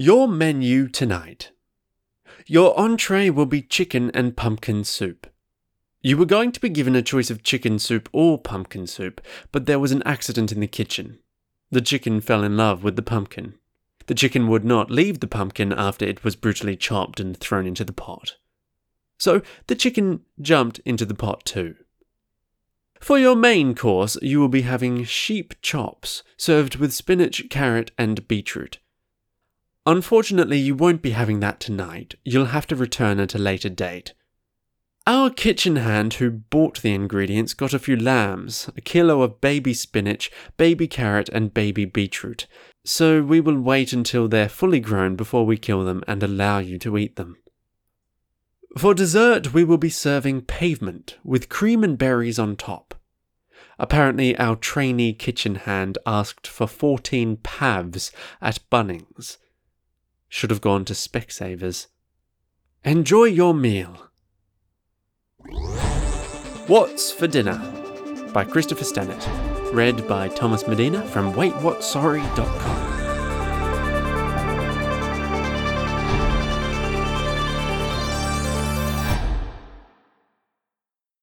Your menu tonight. Your entree will be chicken and pumpkin soup. You were going to be given a choice of chicken soup or pumpkin soup, but there was an accident in the kitchen. The chicken fell in love with the pumpkin. The chicken would not leave the pumpkin after it was brutally chopped and thrown into the pot. So the chicken jumped into the pot too. For your main course, you will be having sheep chops, served with spinach, carrot, and beetroot. Unfortunately, you won't be having that tonight. You'll have to return at a later date. Our kitchen hand who bought the ingredients got a few lambs, a kilo of baby spinach, baby carrot, and baby beetroot, so we will wait until they're fully grown before we kill them and allow you to eat them. For dessert, we will be serving pavement with cream and berries on top. Apparently, our trainee kitchen hand asked for 14 pavs at Bunnings. Should have gone to Specsavers. Enjoy your meal. What's for Dinner by Christopher Stennett. Read by Thomas Medina from WaitWhatSorry.com.